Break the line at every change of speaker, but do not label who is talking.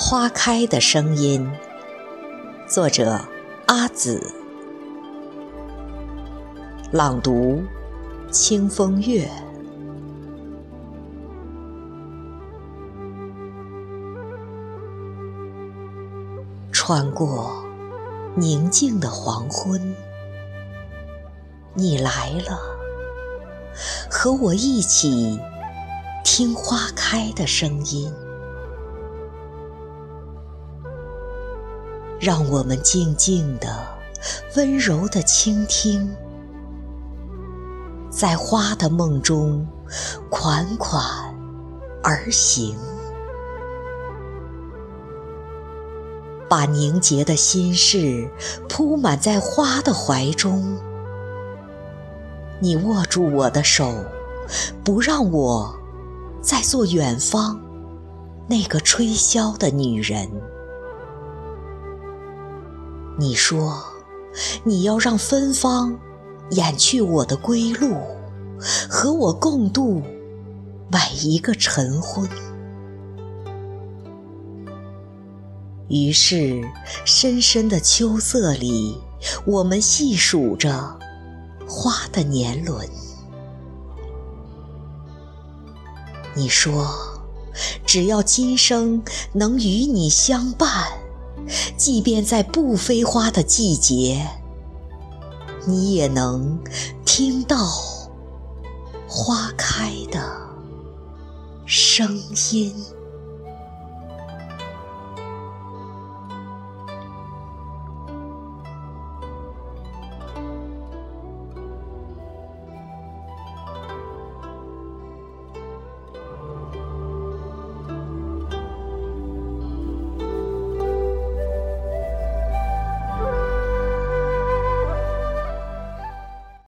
花开的声音，作者阿紫，朗读清风月。穿过宁静的黄昏，你来了，和我一起听花开的声音。让我们静静的、温柔的倾听，在花的梦中款款而行，把凝结的心事铺满在花的怀中。你握住我的手，不让我再做远方那个吹箫的女人。你说，你要让芬芳掩去我的归路，和我共度每一个晨昏。于是，深深的秋色里，我们细数着花的年轮。你说，只要今生能与你相伴。即便在不飞花的季节，你也能听到花开的声音。